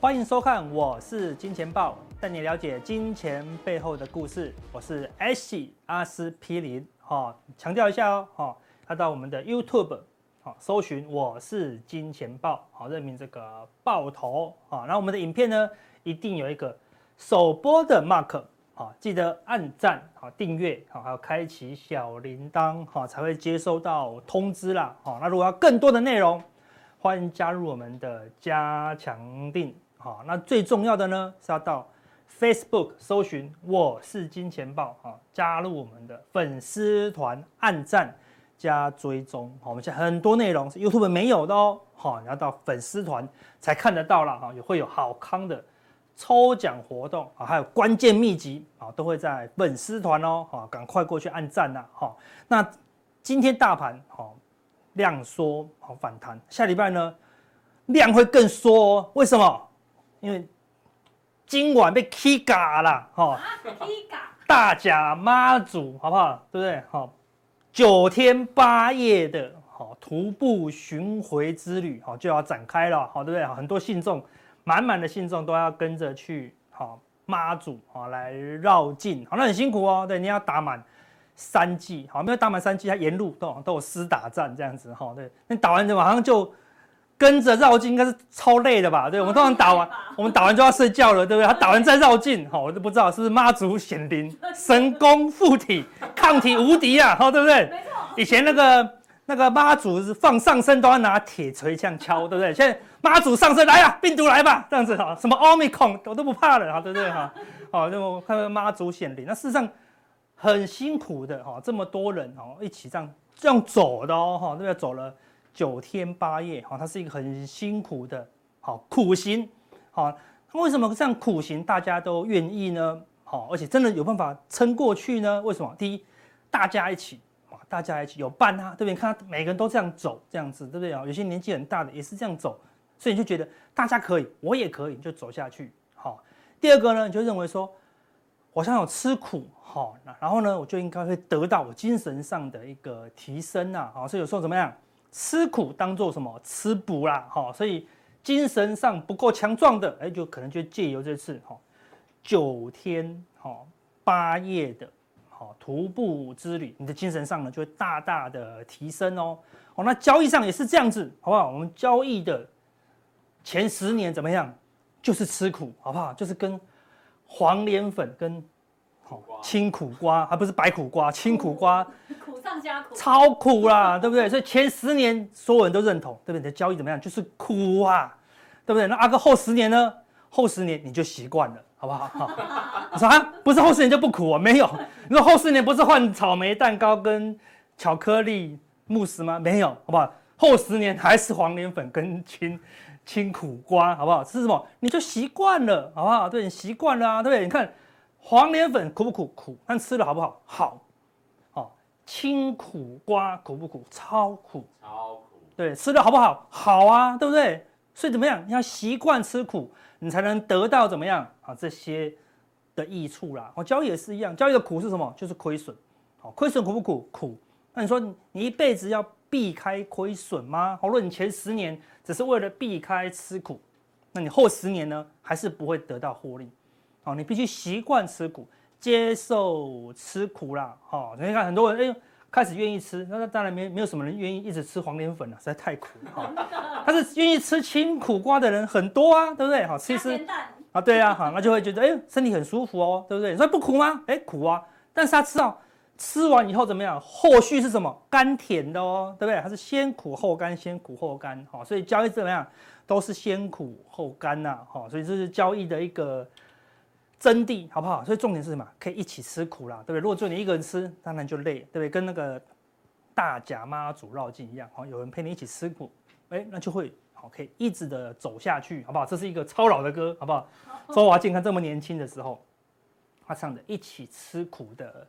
欢迎收看，我是金钱豹，带你了解金钱背后的故事。我是 S 阿司匹林，哈，强调一下哦，哈，他到我们的 YouTube，好，搜寻我是金钱豹，好，认明这个爆头，啊，那我们的影片呢，一定有一个首播的 mark，好，记得按赞，好，订阅，好，还有开启小铃铛，好，才会接收到通知啦，好，那如果要更多的内容，欢迎加入我们的加强錠。好，那最重要的呢是要到 Facebook 搜寻我是金钱爆，好，加入我们的粉丝团，按赞加追踪。好，我们现在很多内容是 YouTube 没有的哦。好，你要到粉丝团才看得到了哈，也会有好康的抽奖活动啊，还有关键秘籍啊，都会在粉丝团哦。好，赶快过去按赞呐。好，那今天大盘好量缩好反弹，下礼拜呢量会更缩哦。为什么？因为今晚被 K 嘎了，哈，大甲妈祖，好不好？对不对？好，九天八夜的好徒步巡回之旅，好就要展开了，好，对不对？很多信众，满满的信众都要跟着去，好妈祖，好来绕境，好，那很辛苦哦。对，你要打满三剂，好，没有打满三剂，它沿路都都有厮打战这样子，哈，对，那打完之后马上就。跟着绕境应该是超累的吧？对，我们通常打完，我们打完就要睡觉了，对不对？他打完再绕境，好，我都不知道是不是妈祖显灵，神功附体，抗体无敌啊，好，对不对？没错。以前那个那个妈祖是放上身都要拿铁锤这样敲，对不对？现在妈祖上身来呀，病毒来吧，这样子哈，什么奥密克戎我都不怕了，哈，对不对？哈，好，那么看妈祖显灵，那事实上很辛苦的哈，这么多人哦一起这样这样走的哦，哈，对不对？走了。九天八夜，好，它是一个很辛苦的，好苦行，好，那为什么这样苦行大家都愿意呢？好，而且真的有办法撑过去呢？为什么？第一，大家一起，大家一起有伴啊，对不对？你看每个人都这样走，这样子，对不对啊？有些年纪很大的也是这样走，所以你就觉得大家可以，我也可以，就走下去。好，第二个呢，你就认为说，我想有吃苦，好，然后呢，我就应该会得到我精神上的一个提升啊，好，所以有时候怎么样？吃苦当做什么？吃补啦，哈，所以精神上不够强壮的，哎，就可能就借由这次哈九天哈八夜的哈徒步之旅，你的精神上呢就会大大的提升哦。哦，那交易上也是这样子，好不好？我们交易的前十年怎么样？就是吃苦，好不好？就是跟黄连粉跟。青苦瓜，还不是白苦瓜，青苦瓜，苦上加苦，超苦啦，对不对？所以前十年所有人都认同，对不对？你的交易怎么样？就是苦啊，对不对？那阿哥后十年呢？后十年你就习惯了，好不好？好，我说啊，不是后十年就不苦啊？没有，你说后十年不是换草莓蛋糕跟巧克力慕斯吗？没有，好不好？后十年还是黄连粉跟青青苦瓜，好不好？吃什么？你就习惯了，好不好？对，你习惯了啊，对不对？你看。黄连粉苦不苦？苦，但吃了好不好？好，青苦瓜苦不苦？超苦，超苦。对，吃的好不好？好啊，对不对？所以怎么样？你要习惯吃苦，你才能得到怎么样啊？这些的益处啦。哦，交易也是一样，交易的苦是什么？就是亏损。好，亏损苦不苦？苦。那你说你一辈子要避开亏损吗？好，如果你前十年只是为了避开吃苦，那你后十年呢？还是不会得到获利。哦，你必须习惯吃苦，接受吃苦啦。好，你看很多人哎，开始愿意吃，那当然没没有什么人愿意一直吃黄连粉了，实在太苦了。哈，但是愿意吃青苦瓜的人很多啊，对不对？好，吃一吃啊，对啊，好，那就会觉得哎，身体很舒服哦，对不对？你说不苦吗？哎，苦啊，但是他吃到吃完以后怎么样？后续是什么？甘甜的哦，对不对？它是先苦后甘，先苦后甘。好，所以交易怎么样？都是先苦后甘呐。好，所以这是交易的一个。真谛好不好？所以重点是什么？可以一起吃苦啦，对不对？如果只有你一个人吃，当然就累，对不对？跟那个大甲妈祖绕境一样，好，有人陪你一起吃苦，哎，那就会好，可以一直的走下去，好不好？这是一个超老的歌，好不好？周华健看这么年轻的时候，他唱的《一起吃苦的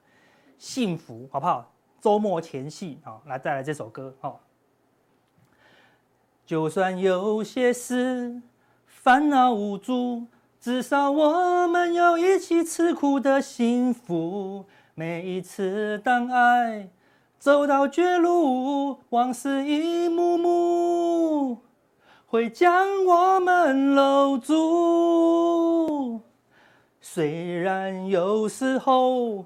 幸福，好不好？周末前夕啊，来带来这首歌，好。就算有些事烦恼无助，至少我们有一起吃苦的幸福。每一次当爱走到绝路，往事一幕幕会将我们搂住。虽然有时候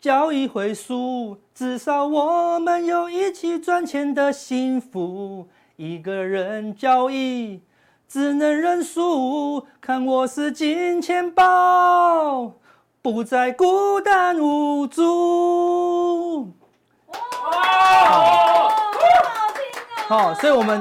交易会输，至少我们有一起赚钱的幸福。一个人交易只能认输，看我是金钱豹。不再孤单无助。哇，好！好，所以我们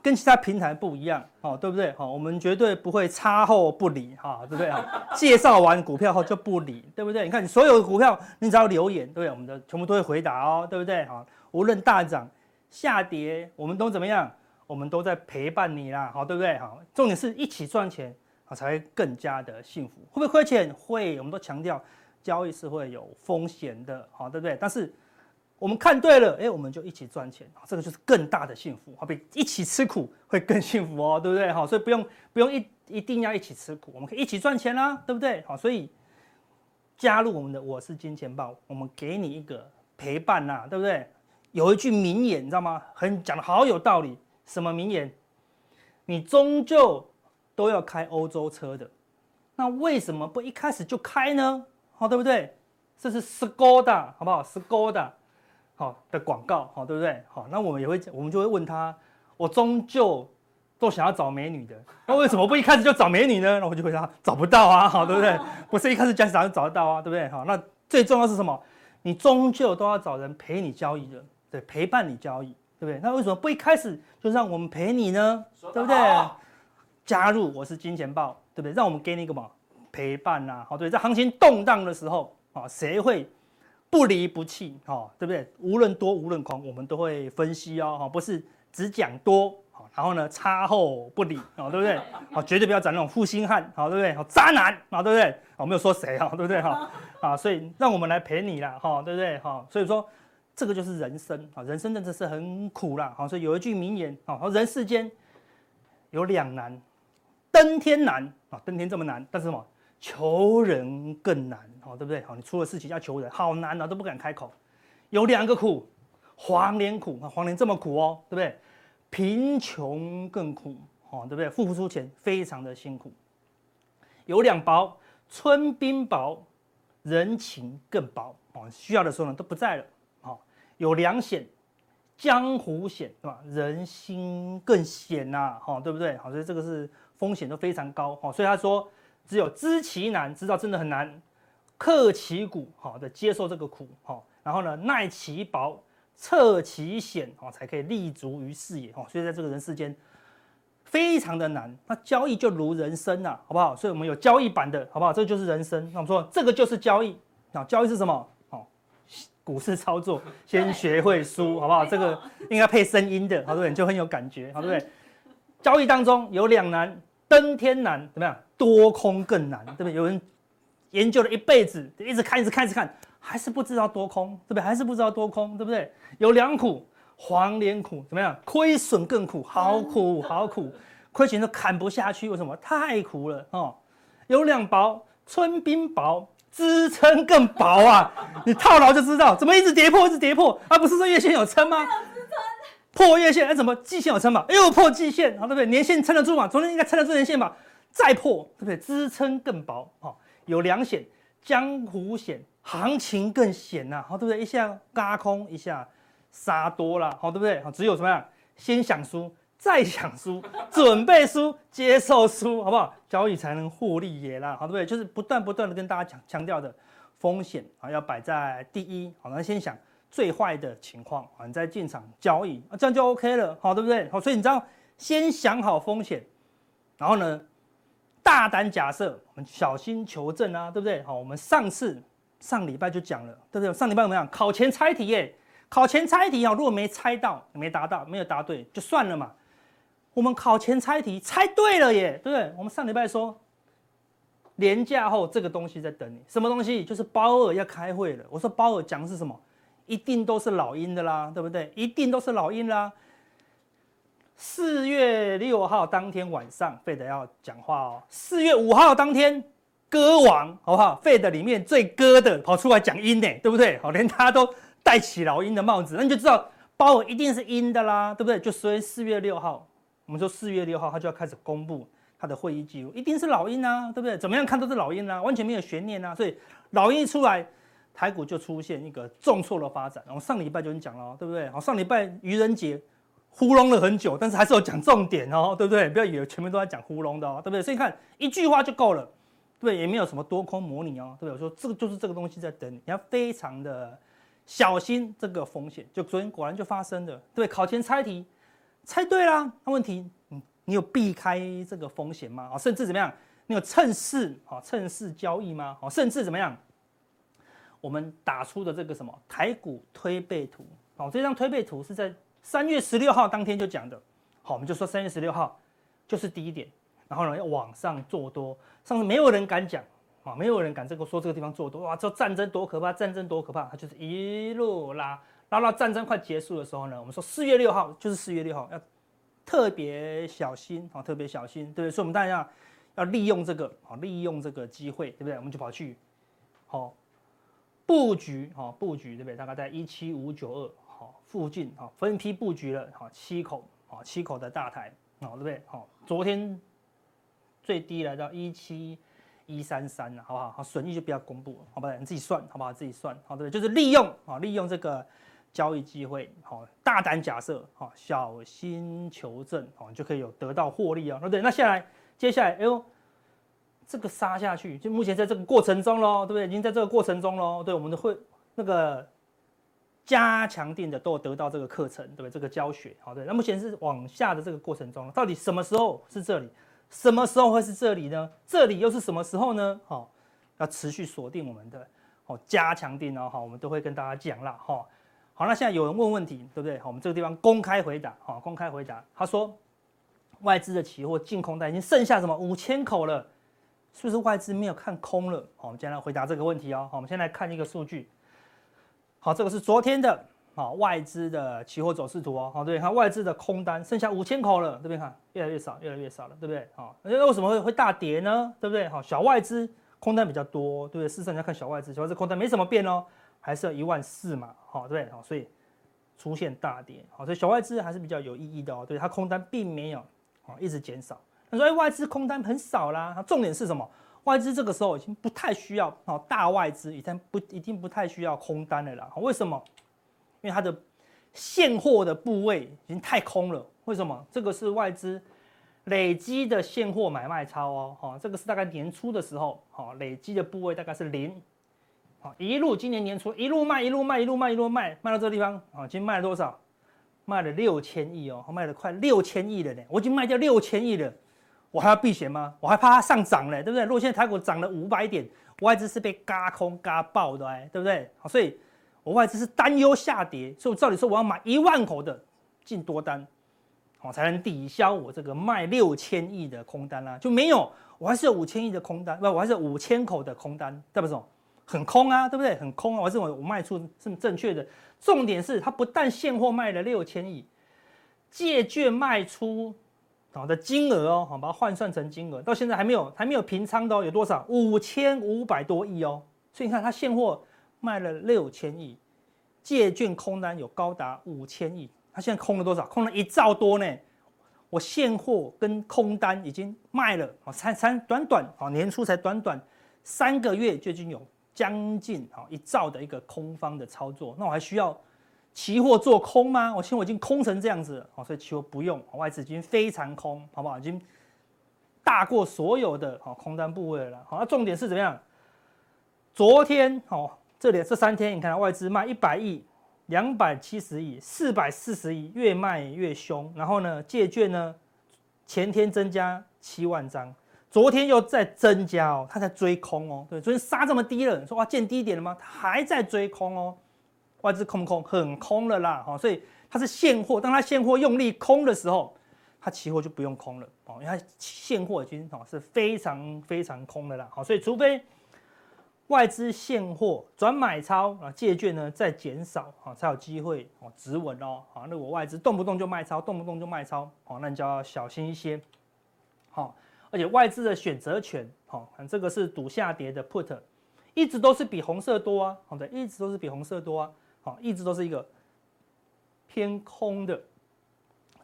跟其他平台不一样，哦，对不对？好，我们绝对不会插后不理，哈，对不对？介绍完股票后就不理，对不对？你看，你所有的股票，你只要留言，对不对？我们的全部都会回答哦，对不对？好，无论大涨下跌，我们都怎么样？我们都在陪伴你啦，好，对不对？好，重点是一起赚钱。啊，才会更加的幸福。会不会亏钱？会，我们都强调交易是会有风险的，好，对不对？但是我们看对了，哎，我们就一起赚钱，这个就是更大的幸福。好比一起吃苦会更幸福哦，对不对？好，所以不用不用一一定要一起吃苦，我们可以一起赚钱啦，对不对？好，所以加入我们的我是金钱豹，我们给你一个陪伴呐，对不对？有一句名言，你知道吗？很讲的好有道理。什么名言？你终究。都要开欧洲车的，那为什么不一开始就开呢？好，对不对？这是 Skoda，好不好？Skoda，好的广告，好，对不对？好，那我们也会，我们就会问他，我终究都想要找美女的，那为什么不一开始就找美女呢？那我就回答找不到啊，好，对不对？不是一开始就找得到啊，对不对？好，那最重要是什么？你终究都要找人陪你交易的，对，陪伴你交易，对不对？那为什么不一开始就让我们陪你呢？对不对？加入我是金钱豹，对不对？让我们给你一个嘛陪伴呐，好，对，在行情动荡的时候啊，谁会不离不弃？哈，对不对？无论多无论狂，我们都会分析哦，哈，不是只讲多，好，然后呢，插后不理，哦，对不对？好，绝对不要找那种负心汉，好，对不对？好，渣男，啊，对不对？我，没有说谁哈，对不对？哈，啊，所以让我们来陪你啦，哈，对不对？哈，所以说这个就是人生啊，人生真的是很苦啦，好，所以有一句名言啊，人世间有两难。登天难啊，登天这么难，但是什么？求人更难，哦，对不对？好，你出了事情要求人，好难啊，都不敢开口。有两个苦，黄连苦啊，黄连这么苦哦，对不对？贫穷更苦，哦，对不对？付不出钱，非常的辛苦。有两薄，春冰薄，人情更薄，哦，需要的时候呢都不在了，有两险，江湖险，对吧？人心更险呐，哈，对不对？好，所以这个是。风险都非常高，所以他说，只有知其难，知道真的很难，克其苦，好的接受这个苦，然后呢，耐其薄，测其险，才可以立足于事业，所以在这个人世间，非常的难。那交易就如人生啊，好不好？所以我们有交易版的，好不好？这就是人生。那我们说这个就是交易，啊，交易是什么？股市操作 先学会输，好不好？这个应该配声音的，好多人？就很有感觉，好对不对？交易当中有两难。登天难怎么样？多空更难，对不对？有人研究了一辈子，一直看，一直看，一直看，还是不知道多空，对不对？还是不知道多空，对不对？有两苦，黄连苦怎么样？亏损更苦，好苦，好苦，亏钱都砍不下去，为什么？太苦了哦。有两薄，春冰薄，支撑更薄啊！你套牢就知道，怎么一直跌破，一直跌破，而、啊、不是说月线有撑吗？破月线，哎，怎么季线有撑嘛？又破季线，好对不对？年线撑得住嘛？昨天应该撑得住年线吧？再破，对不对？支撑更薄，好，有两险，江湖险，行情更险呐，好对不对？一下嘎空，一下杀多了，好对不对？好，只有什么样？先想输，再想输，准备输，接受输，好不好？交易才能获利也啦，好对不对？就是不断不断的跟大家强强调的风险啊，要摆在第一，好，那先想。最坏的情况啊，你再进场交易啊，这样就 OK 了，好，对不对？好，所以你知道，先想好风险，然后呢，大胆假设，我们小心求证啊，对不对？好，我们上次上礼拜就讲了，对不对？上礼拜怎么样？考前猜题耶，考前猜题啊，如果没猜到，没答到，没有答对，就算了嘛。我们考前猜题猜对了耶，对不对？我们上礼拜说，连假后这个东西在等你，什么东西？就是鲍尔要开会了。我说鲍尔讲的是什么？一定都是老鹰的啦，对不对？一定都是老鹰啦。四月六号当天晚上，费德要讲话哦。四月五号当天，歌王好不好？费德里面最歌的跑出来讲鹰呢，对不对？好，连他都戴起老鹰的帽子，那你就知道鲍尔一定是鹰的啦，对不对？就所以四月六号，我们说四月六号他就要开始公布他的会议记录，一定是老鹰啊，对不对？怎么样看都是老鹰啊，完全没有悬念啊。所以老鹰一出来。台股就出现一个重挫的发展，然后上礼拜就已经讲了，对不对？好，上礼拜愚人节糊弄了很久，但是还是有讲重点哦，对不对？不要以为全部都在讲糊弄的哦，对不对？所以你看一句话就够了，对，也没有什么多空模拟哦，对不对？我说这个就是这个东西在等你，你要非常的小心这个风险。就昨天果然就发生了，对，考前猜题猜对啦，那问题，嗯，你有避开这个风险吗？啊，甚至怎么样？你有趁势啊，趁势交易吗？啊，甚至怎么样？我们打出的这个什么台股推背图，好，这张推背图是在三月十六号当天就讲的，好，我们就说三月十六号就是低点，然后呢要往上做多，上次没有人敢讲，啊，没有人敢这个说这个地方做多，哇，这战争多可怕，战争多可怕，它就是一路拉，拉到战争快结束的时候呢，我们说四月六号就是四月六号要特别小心，啊，特别小心，对不对？所以我们大家要利用这个，啊，利用这个机会，对不对？我们就跑去，好。布局哈，布局对不对？大概在一七五九二好附近哈，分批布局了哈，七口啊，七口的大台啊，对不对？好，昨天最低来到一七一三三了，好不好？好，损益就不要公布了，好不好？你自己算，好不好？自己算，好对不对？就是利用啊，利用这个交易机会，好，大胆假设，好，小心求证，好，你就可以有得到获利啊，对不对？那下来，接下来，哎呦。这个杀下去，就目前在这个过程中喽，对不对？已经在这个过程中喽，对，我们的会那个加强定的都有得到这个课程，对不对？这个教学，好对。那目前是往下的这个过程中，到底什么时候是这里？什么时候会是这里呢？这里又是什么时候呢？好，要持续锁定我们的哦加强定哦，好，我们都会跟大家讲了哈。好，那现在有人问问题，对不对？好，我们这个地方公开回答，好，公开回答。他说，外资的期货净空单已经剩下什么五千口了。是不是外资没有看空了？好，我们先来回答这个问题哦。好，我们先来看一个数据。好，这个是昨天的好外资的期货走势图哦。好，对，看外资的空单剩下五千口了，这边看越来越少，越来越少了，对不对？好，那为什么会会大跌呢？对不对？好，小外资空单比较多，对不对？事实上要看小外资，小外资空单没什么变哦，还是有一万四嘛，好，对不对？好，所以出现大跌，好，所以小外资还是比较有意义的哦。对，它空单并没有啊一直减少。他说：“哎，外资空单很少啦。它重点是什么？外资这个时候已经不太需要哦，大外资已经不一定不太需要空单了啦。为什么？因为它的现货的部位已经太空了。为什么？这个是外资累积的现货买卖超哦。哈，这个是大概年初的时候，哈，累积的部位大概是零。好，一路今年年初一路卖，一路卖，一路卖，一路卖，卖到这个地方啊，今天卖了多少？卖了六千亿哦，卖了快六千亿了呢。我已经卖掉六千亿了。”我还要避险吗？我还怕它上涨嘞，对不对？如果现在台股涨了五百点，外资是被嘎空嘎爆的，哎，对不对？好，所以我外资是担忧下跌，所以我照理说我要买一万口的进多单，好，才能抵消我这个卖六千亿的空单啦。就没有，我还是有五千亿的空单，不，我还是五千口的空单，代表什么？很空啊，对不对？很空啊，我认为我卖出是正确的。重点是它不但现货卖了六千亿，借券卖出。好的金额哦，好，把它换算成金额，到现在还没有还没有平仓的哦，有多少？五千五百多亿哦。所以你看，它现货卖了六千亿，借券空单有高达五千亿，它现在空了多少？空了一兆多呢。我现货跟空单已经卖了啊，才才短短啊年初才短短三个月就已经有将近啊一兆的一个空方的操作，那我还需要？期货做空吗？我现在已经空成这样子了，所以期货不用，外资已经非常空，好不好？已经大过所有的空单部位了。好，那重点是怎么样？昨天哦，这里这三天你看外资卖一百亿、两百七十亿、四百四十亿，越卖越凶。然后呢，借券呢，前天增加七万张，昨天又在增加哦，他在追空哦。对，昨天杀这么低了，你说哇见低点了吗？他还在追空哦。外资空不空？很空了啦，哈，所以它是现货。当它现货用力空的时候，它期货就不用空了哦，因为它现货已经哦是非常非常空的啦，好，所以除非外资现货转买超啊，借券呢再减少啊，才有机会哦止稳哦，好，那我外资动不动就卖超，动不动就卖超，哦，那你就要小心一些，好，而且外资的选择权，好，这个是赌下跌的 put，一直都是比红色多啊，好的，一直都是比红色多啊，好，一直都是一个偏空的。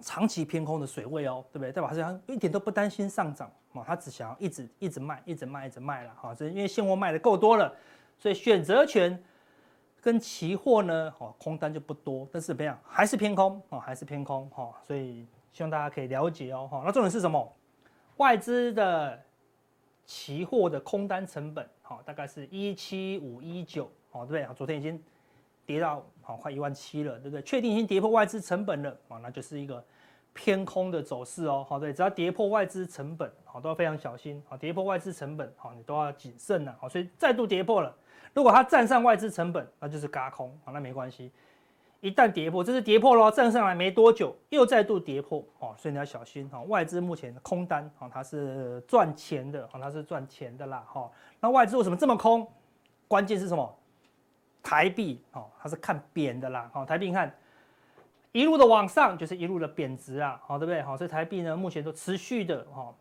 长期偏空的水位哦，对不对？代表好像一点都不担心上涨嘛，他只想要一直一直卖，一直卖，一直卖了哈。这因为现货卖的够多了，所以选择权跟期货呢，哦，空单就不多，但是怎么样，还是偏空哦，还是偏空哈。所以希望大家可以了解哦哈。那重点是什么？外资的期货的空单成本，好，大概是一七五一九，好，对不对？昨天已经跌到好快一万七了，对不对？确定已经跌破外资成本了，啊，那就是一个。偏空的走势哦，好，对，只要跌破外资成本，好，都要非常小心，好，跌破外资成本，好，你都要谨慎了，好，所以再度跌破了，如果它站上外资成本，那就是轧空，好，那没关系，一旦跌破，这是跌破了，站上来没多久，又再度跌破，哦，所以你要小心，哈，外资目前的空单，哈，它是赚钱的，哈，它是赚钱的啦，哈，那外资为什么这么空？关键是什么？台币，哦，它是看贬的啦，好，台币你看。一路的往上就是一路的贬值啊，好，对不对？好，所以台币呢目前都持续的哈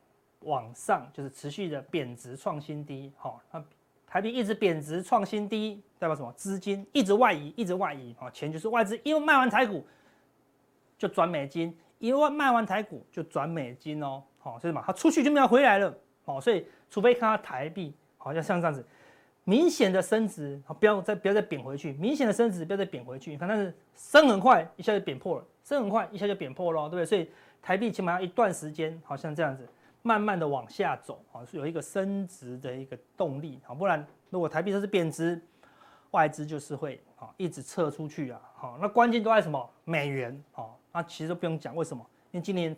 往上，就是持续的贬值创新低，好，那台币一直贬值创新低，代表什么？资金一直外移，一直外移，啊，钱就是外资，因为卖完台股就转美金，因为卖完台股就转美金哦，好，所以嘛，它出去就没有回来了，好，所以除非看它台币好像像这样子。明显的升值，不要再不要再贬回去。明显的升值，不要再贬回去。你看，但是升很快，一下就贬破了；升很快，一下就贬破了，对不对？所以台币起码要一段时间，好像这样子，慢慢的往下走，啊，是有一个升值的一个动力，啊，不然如果台币都是贬值，外资就是会啊一直撤出去啊，好，那关键都在什么？美元，好，那其实都不用讲，为什么？因为今年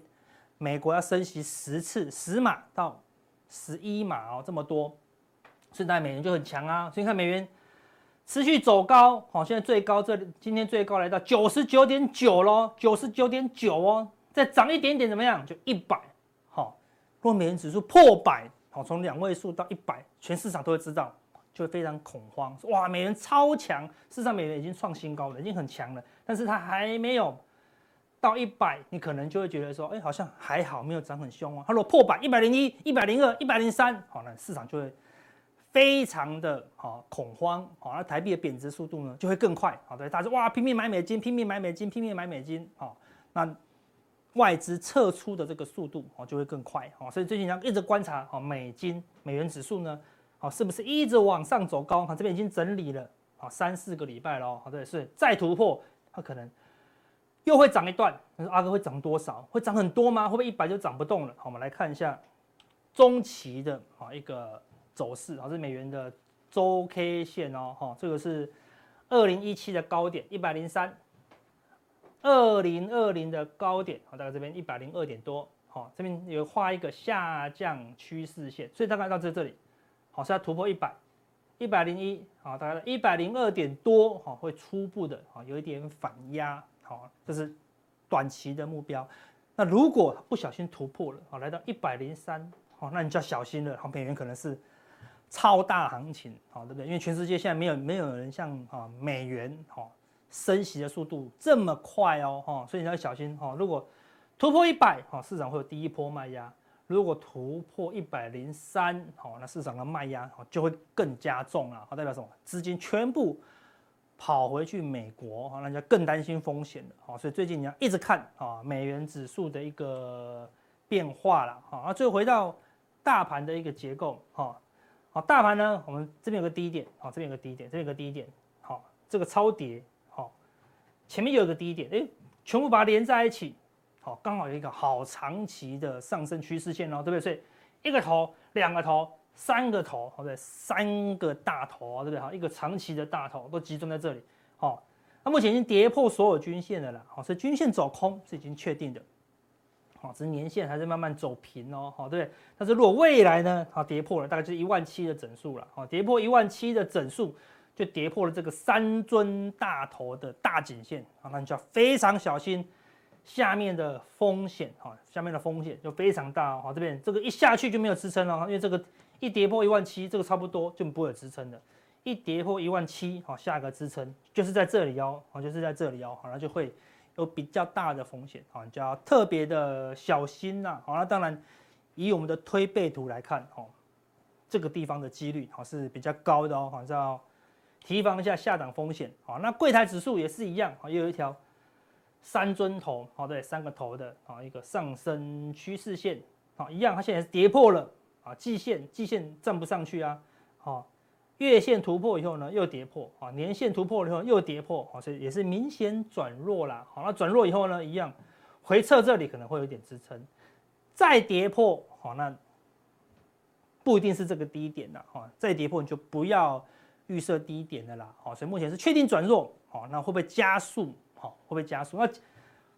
美国要升息十次，十码到十一码哦，这么多。现在美元就很强啊，所以看美元持续走高，好，现在最高这今天最高来到九十九点九喽，九十九点九哦，再涨一点点怎么样？就一百，好，如果美元指数破百，好，从两位数到一百，全市场都会知道，就会非常恐慌，哇，美元超强，事实上美元已经创新高了，已经很强了，但是它还没有到一百，你可能就会觉得说，哎，好像还好，没有涨很凶啊。它如果破百，一百零一、一百零二、一百零三，好，那市场就会。非常的好恐慌，好，那台币的贬值速度呢就会更快，好，对，大家哇拼命买美金，拼命买美金，拼命买美金，好，那外资撤出的这个速度哦就会更快，好，所以最近要一直观察，好，美金美元指数呢，好，是不是一直往上走高？好，这边已经整理了，啊，三四个礼拜了，好，对，是再突破，它可能又会涨一段，那阿哥会涨多少？会涨很多吗？会不会一百就涨不动了？好，我们来看一下中期的，啊一个。走势啊，这是美元的周 K 线哦，哈，这个是二零一七的高点一百零三，二零二零的高点，好，大概这边一百零二点多，好，这边有画一个下降趋势线，所以大概到这这里，好，是要突破一百，一百零一，好，大概一百零二点多，好，会初步的，好，有一点反压，好，这是短期的目标。那如果不小心突破了，好，来到一百零三，好，那你就要小心了，好，美元可能是。超大行情，好，对不对？因为全世界现在没有没有人像啊美元哈升息的速度这么快哦，哈，所以你要小心哈。如果突破一百，哈，市场会有第一波卖压；如果突破一百零三，好，那市场的卖压就会更加重了，好，代表什么？资金全部跑回去美国，哈，那就更担心风险了，好，所以最近你要一直看啊美元指数的一个变化了，好，那最后回到大盘的一个结构，哈。好，大盘呢，我们这边有个低点，好，这边有个低点，这边有个低点，好，这个超跌，前面又有个低点，哎，全部把它连在一起，好，刚好有一个好长期的上升趋势线哦，对不对？所以一个头、两个头、三个头，好，对，三个大头啊，对不对？好，一个长期的大头都集中在这里，好，那目前已经跌破所有均线的了啦，好，所以均线走空是已经确定的。好，只是年线还是慢慢走平哦，好，对，但是如果未来呢，好，跌破了，大概就是一万七的整数了，好，跌破一万七的整数，就跌破了这个三尊大头的大颈线，啊，那你就要非常小心，下面的风险哈，下面的风险就非常大哈。这边这个一下去就没有支撑了，因为这个一跌破一万七，这个差不多就不会有支撑的。一跌破一万七，好，下一个支撑就是在这里哦，好，就是在这里哦，好，那就会有比较大的风险，好，就要特别的小心呐。好，那当然以我们的推背图来看，哦，这个地方的几率好是比较高的哦，好，像提防一下下档风险。好，那柜台指数也是一样，好，又有一条。三尊头，好，对，三个头的，啊，一个上升趋势线，好，一样，它现在是跌破了，啊，季线，季线站不上去啊，好，月线突破以后呢，又跌破，啊，年线突破了以后又跌破，好，所以也是明显转弱啦，好，那转弱以后呢，一样回撤这里可能会有点支撑，再跌破，好，那不一定是这个低点的，哈，再跌破你就不要预设低点的啦，好，所以目前是确定转弱，好，那会不会加速？好会不会加速？那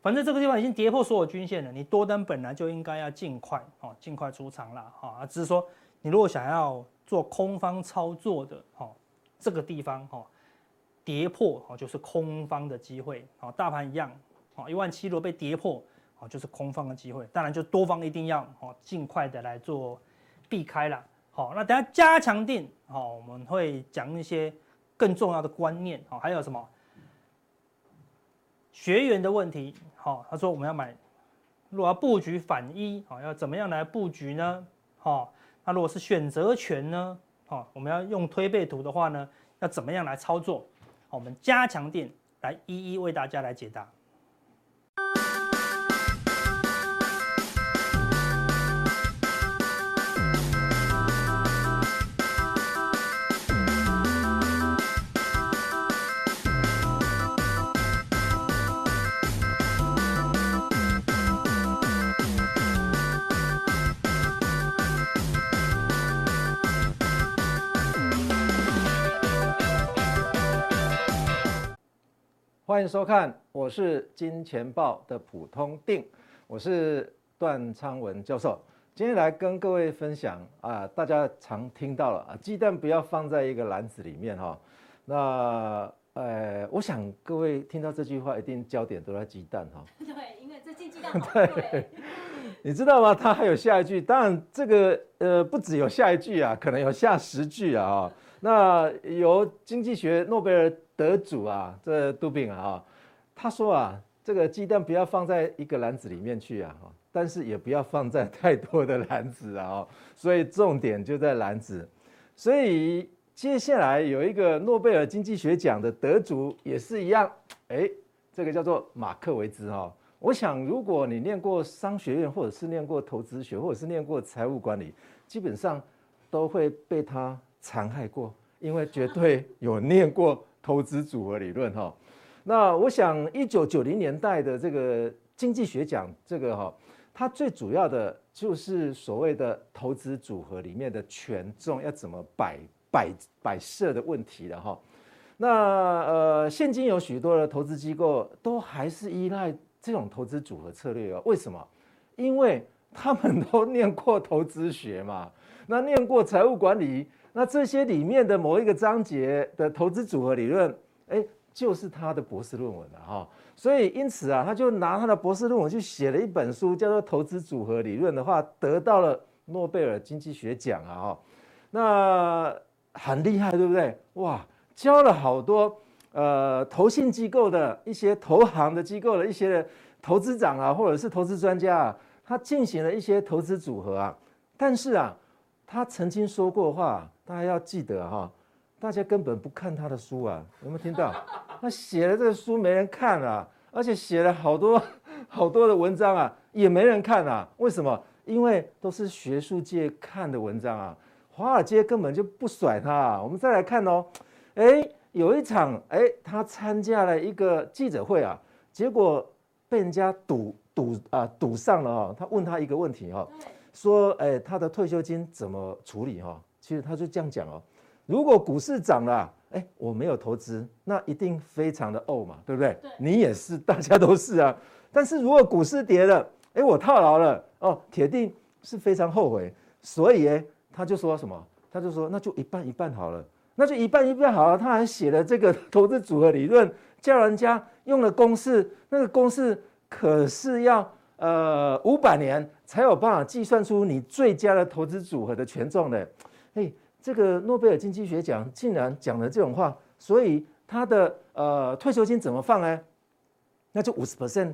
反正这个地方已经跌破所有均线了，你多单本来就应该要尽快哦，尽快出场了哈。只是说你如果想要做空方操作的哈，这个地方哈跌破哦就是空方的机会哦。大盘一样哦，一万七如果被跌破哦就是空方的机会。当然就多方一定要哦尽快的来做避开了。好，那等下加强錠哦，我们会讲一些更重要的观念哦，还有什么？学员的问题，好，他说我们要买，如果要布局反一，好，要怎么样来布局呢？好，那如果是选择权呢？好，我们要用推背图的话呢，要怎么样来操作？好，我们加强錠来一一为大家来解答。欢迎收看，我是金钱豹的普通定，我是段昌文教授。今天来跟各位分享啊，大家常听到了啊，鸡蛋不要放在一个篮子里面哈。那呃，我想各位听到这句话，一定焦点都在鸡蛋哈。对，因为这斤鸡蛋好贵。对，你知道吗？它还有下一句，当然这个呃不只有下一句啊，可能有下十句啊。那由经济学诺贝尔得主啊，这杜宾啊，他说啊，这个鸡蛋不要放在一个篮子里面去啊，但是也不要放在太多的篮子啊，所以重点就在篮子。所以接下来有一个诺贝尔经济学奖的得主也是一样，哎，这个叫做马克维兹哈。我想如果你念过商学院，或者是念过投资学，或者是念过财务管理，基本上都会被他。残害过，因为绝对有念过投资组合理论哈。那我想，一九九零年代的这个经济学奖，这个哈，它最主要的就是所谓的投资组合里面的权重要怎么摆摆摆设的问题了哈。那呃，现今有许多的投资机构都还是依赖这种投资组合策略哦。为什么？因为他们都 念过投资学嘛，那念过财务管理。那这些里面的某一个章节的投资组合理论，哎，就是他的博士论文了哈。所以因此啊，他就拿他的博士论文去写了一本书，叫做《投资组合理论》的话，得到了诺贝尔经济学奖啊哈。那很厉害，对不对？哇，教了好多呃投信机构的一些投行的机构的一些投资长啊，或者是投资专家啊，他进行了一些投资组合啊。但是啊，他曾经说过话。大家要记得哈，大家根本不看他的书啊，有没有听到？他写了这个书没人看啊，而且写了好多好多的文章啊，也没人看啊。为什么？因为都是学术界看的文章啊，华尔街根本就不甩他啊。我们再来看哦，哎，有一场哎，他参加了一个记者会啊，结果被人家堵堵啊堵上了哦。他问他一个问题哈，说哎，他的退休金怎么处理哈？其实他就这样讲哦，如果股市涨了，哎，我没有投资，那一定非常的呕嘛，对不对？对，你也是，大家都是啊。但是如果股市跌了，哎，我套牢了，哦，铁定是非常后悔。所以哎，他就说什么？他就说那就一半一半好了，那就一半一半好了。他还写了这个 投资组合理论，叫人家用了公式，那个公式可是要呃五百年才有办法计算出你最佳的投资组合的权重的。哎，这个诺贝尔经济学奖竟然讲了这种话，所以他的呃退休金怎么放呢？那就五十 percent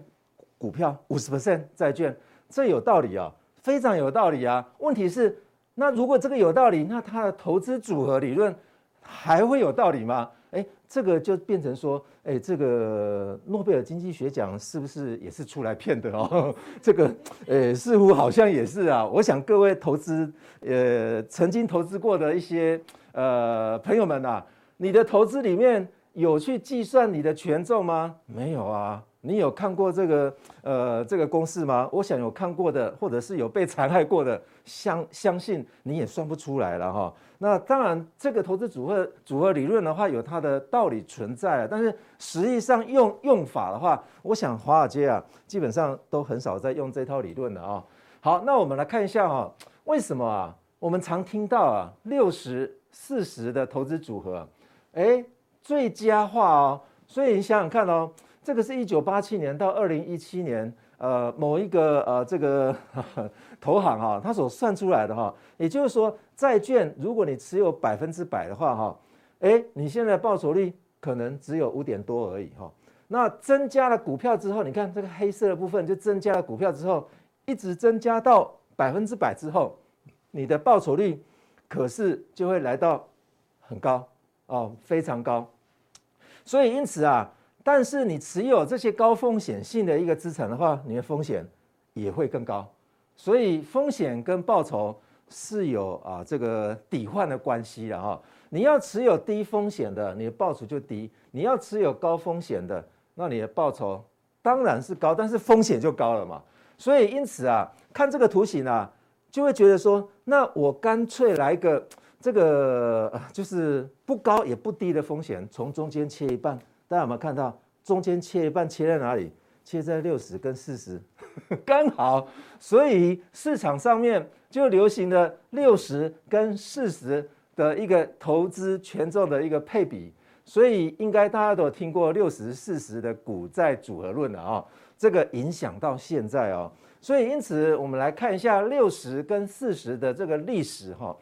股票，五十 percent 债券，这有道理啊，非常有道理啊。问题是，那如果这个有道理，那他的投资组合理论还会有道理吗？哎，这个就变成说，哎，这个诺贝尔经济学奖是不是也是出来骗的哦？这个，呃，似乎好像也是啊。我想各位投资，呃，曾经投资过的一些呃朋友们呐、啊，你的投资里面有去计算你的权重吗？没有啊。你有看过这个呃这个公式吗？我想有看过的，或者是有被残害过的，相相信你也算不出来了哈。那当然，这个投资组合组合理论的话，有它的道理存在，但是实际上用用法的话，我想华尔街啊，基本上都很少在用这套理论的啊。好，那我们来看一下哈，为什么啊？我们常听到啊，六十四十的投资组合，哎，最佳化哦。所以你想想看哦。这个是一九八七年到二零一七年，呃，某一个呃这个呵 呵投行哈，他所算出来的哈，也就是说，债券如果你持有百分之百的话哈，哎，你现在报酬率可能只有五点多而已哈。那增加了股票之后，你看这个黑色的部分就增加了股票之后，一直增加到百分之百之后，你的报酬率可是就会来到很高哦，非常高。所以因此啊。但是你持有这些高风险性的一个资产的话，你的风险也会更高，所以风险跟报酬是有啊这个抵换的关系的哈。你要持有低风险的，你的报酬就低；你要持有高风险的，那你的报酬当然是高，但是风险就高了嘛。所以因此啊，看这个图形啊，就会觉得说，那我干脆来个这个就是不高也不低的风险，从中间切一半。大家有没有看到中间切一半，切在哪里？切在六十跟四十，刚好。所以市场上面就流行了六十跟四十的一个投资权重的一个配比。所以应该大家都听过六十四十的股债组合论了啊。这个影响到现在哦。所以因此我们来看一下六十跟四十的这个历史哈。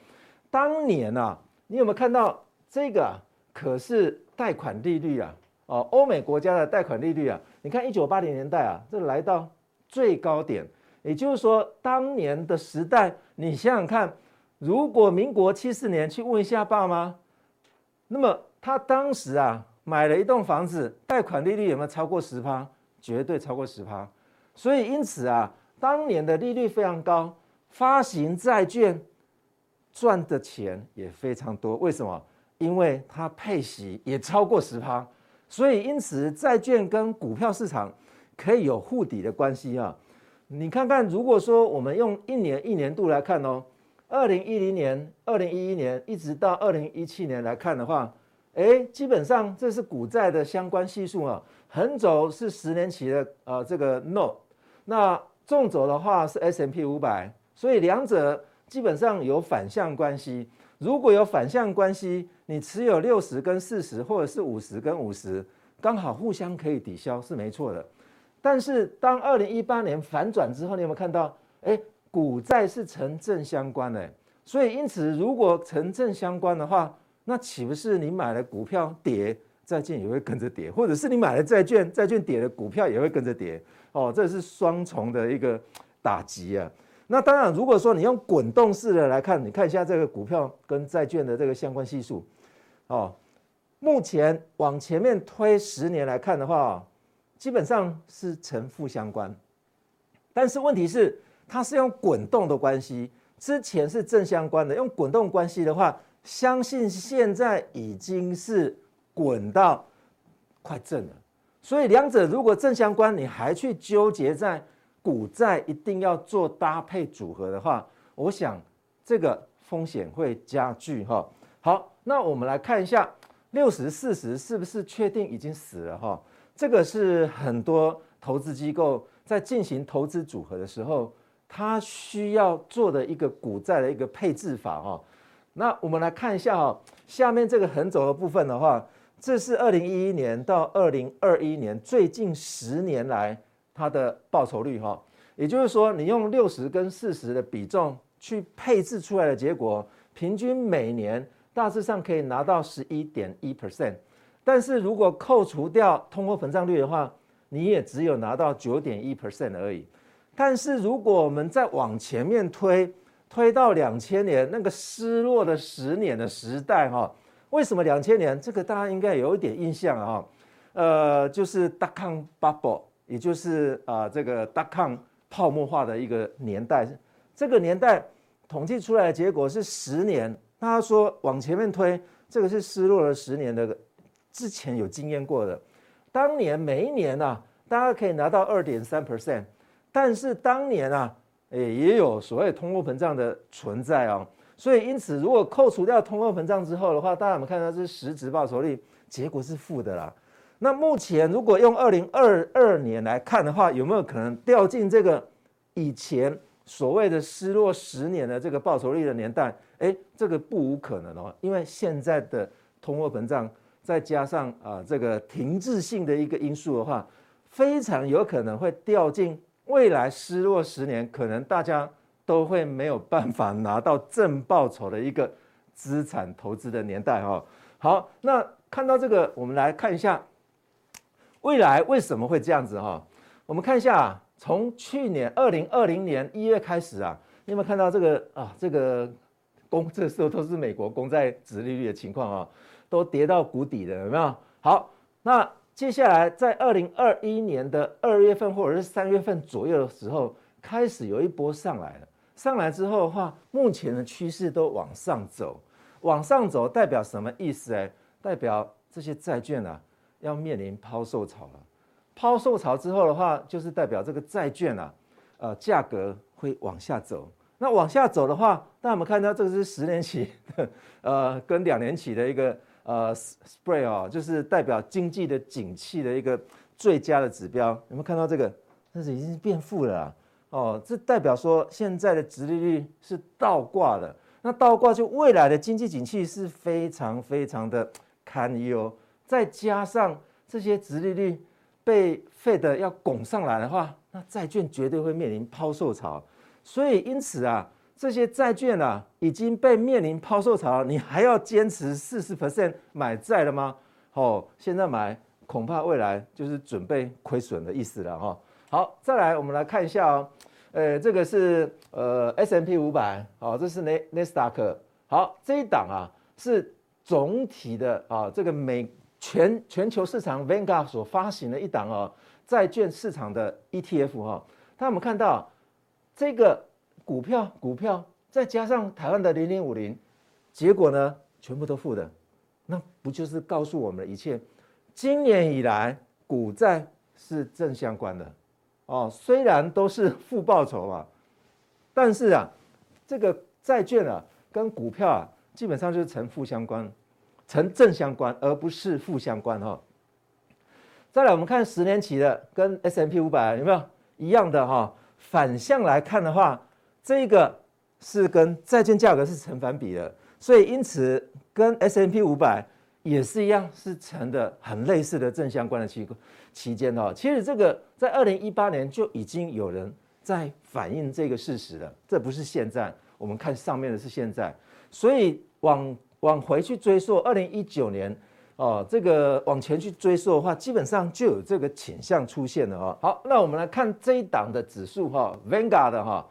当年啊，你有没有看到这个？可是贷款利率啊。哦，欧美国家的贷款利率啊，你看一九八零年代啊，这来到最高点，也就是说，当年的时代，你想想看，如果民国七四年去问一下爸妈，那么他当时啊买了一栋房子，贷款利率有没有超过十趴？绝对超过十趴。所以因此啊，当年的利率非常高，发行债券赚的钱也非常多。为什么？因为它配息也超过十趴。所以，因此，债券跟股票市场可以有互抵的关系啊。你看看，如果说我们用一年一年度来看哦，二零一零年、二零一一年一直到二零一七年来看的话，哎，基本上这是股债的相关系数啊。横轴是十年期的呃这个 note，那纵轴的话是 S M P 五百，所以两者基本上有反向关系。如果有反向关系，你持有六十跟四十，或者是五十跟五十，刚好互相可以抵消，是没错的。但是当二零一八年反转之后，你有没有看到？哎，股债是成正相关的。所以因此，如果成正相关的话，那岂不是你买了股票跌，债券也会跟着跌，或者是你买了债券，债券跌了，股票也会跟着跌？哦，这是双重的一个打击啊。那当然，如果说你用滚动式的来看，你看一下这个股票跟债券的这个相关系数，哦，目前往前面推十年来看的话，基本上是呈负相关。但是问题是，它是用滚动的关系，之前是正相关的。用滚动关系的话，相信现在已经是滚到快正了。所以两者如果正相关，你还去纠结在？股债一定要做搭配组合的话，我想这个风险会加剧哈。好，那我们来看一下六十四十是不是确定已经死了哈？这个是很多投资机构在进行投资组合的时候，它需要做的一个股债的一个配置法哈。那我们来看一下哈，下面这个横轴的部分的话，这是二零一一年到二零二一年最近十年来。它的报酬率哈，也就是说，你用六十跟四十的比重去配置出来的结果，平均每年大致上可以拿到十一点一 percent。但是如果扣除掉通货膨胀率的话，你也只有拿到九点一 percent 而已。但是如果我们再往前面推，推到两千年那个失落的十年的时代哈，为什么两千年？这个大家应该有一点印象啊，呃，就是 dot-com bubble，也就是啊这个 dot-com 泡沫化的一个年代。这个年代统计出来的结果是十年，大家说往前面推，这个是失落了十年的。之前有经验过的，当年每一年啊，大家可以拿到二点三 percent，但是当年啊，诶也有所谓通货膨胀的存在哦，所以因此如果扣除掉通货膨胀之后的话，大家有没有看到是实质报酬率结果是负的啦。那目前如果用二零二二年来看的话，有没有可能掉进这个以前所谓的失落十年的这个报酬率的年代？诶，这个不无可能哦，因为现在的通货膨胀。再加上啊，这个停滞性的一个因素的话，非常有可能会掉进未来失落十年，可能大家都会没有办法拿到正报酬的一个资产投资的年代哈。好，那看到这个，我们来看一下未来为什么会这样子哈。我们看一下，从去年二零二零年一月开始啊，你有没有看到这个啊？这个公这时候都是美国公债殖利率的情况啊。都跌到谷底了，有没有？好，那接下来在二零二一年的二月份或者是三月份左右的时候，开始有一波上来了。上来之后的话，目前的趋势都往上走，往上走代表什么意思？哎，代表这些债券啊要面临抛售潮了。抛售潮之后的话，就是代表这个债券啊，呃，价格会往下走。那往下走的话，大家有没有看到这个是十年期的，呃，跟两年期的一个。呃，spread 哦，就是代表经济的景气的一个最佳的指标。有没有看到这个？这是已经变负了啊哦，这代表说现在的殖利率是倒挂的。那倒挂就未来的经济景气是非常非常的堪忧。再加上这些殖利率被 Fed 要拱上来的话，那债券绝对会面临抛售潮。所以因此啊。这些债券啊，已经被面临抛售潮，你还要坚持四十 percent 买债了吗？哦，现在买恐怕未来就是准备亏损的意思了哈。好，再来我们来看一下哦，呃，这个是呃 S&P 五百，好，这是纳纳斯达克，好，这一档啊是总体的啊，这个美全全球市场 Vanguard 所发行的一档哦债券市场的 ETF 哈。那我们看到这个。股票，股票，再加上台湾的零零五零，结果呢，全部都负的，那不就是告诉我们的一切？今年以来，股债是正相关的，哦，虽然都是负报酬嘛，但是啊，这个债券啊，跟股票啊，基本上就是呈负相关，呈正相关，而不是负相关哈。再来，我们看十年期的跟 S M P 五百有没有一样的哈？反向来看的话。这个是跟债券价格是成反比的，所以因此跟 S M P 五百也是一样，是成的很类似的正相关的期期间哦。其实这个在二零一八年就已经有人在反映这个事实了，这不是现在，我们看上面的是现在，所以往往回去追溯二零一九年哦，这个往前去追溯的话，基本上就有这个倾向出现了哦。好，那我们来看这一档的指数哈，Vanguard 的哈。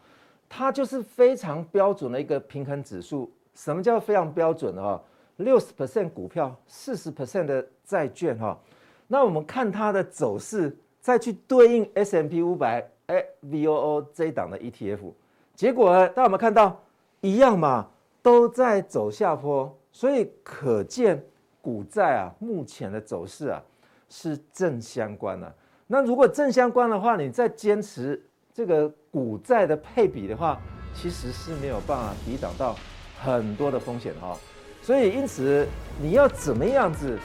它就是非常标准的一个平衡指数。什么叫非常标准的哈？六十 percent 股票，四十 percent 的债券哈。那我们看它的走势，再去对应 S M P 五百哎 VOO 这一档的 ETF，结果呢，大家有没有看到一样嘛？都在走下坡，所以可见股债啊，目前的走势啊是正相关的。那如果正相关的话，你再坚持。这个股债的配比的话，其实是没有办法抵挡到很多的风险哈，所以因此你要怎么样子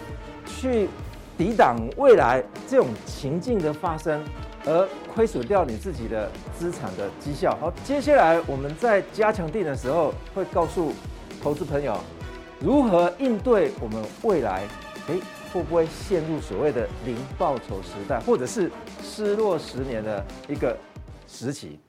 去抵挡未来这种情境的发生，而亏损掉你自己的资产的绩效。好，接下来我们在加强定的时候会告诉投资朋友如何应对我们未来诶会不会陷入所谓的零报酬时代，或者是失落十年的一个时期？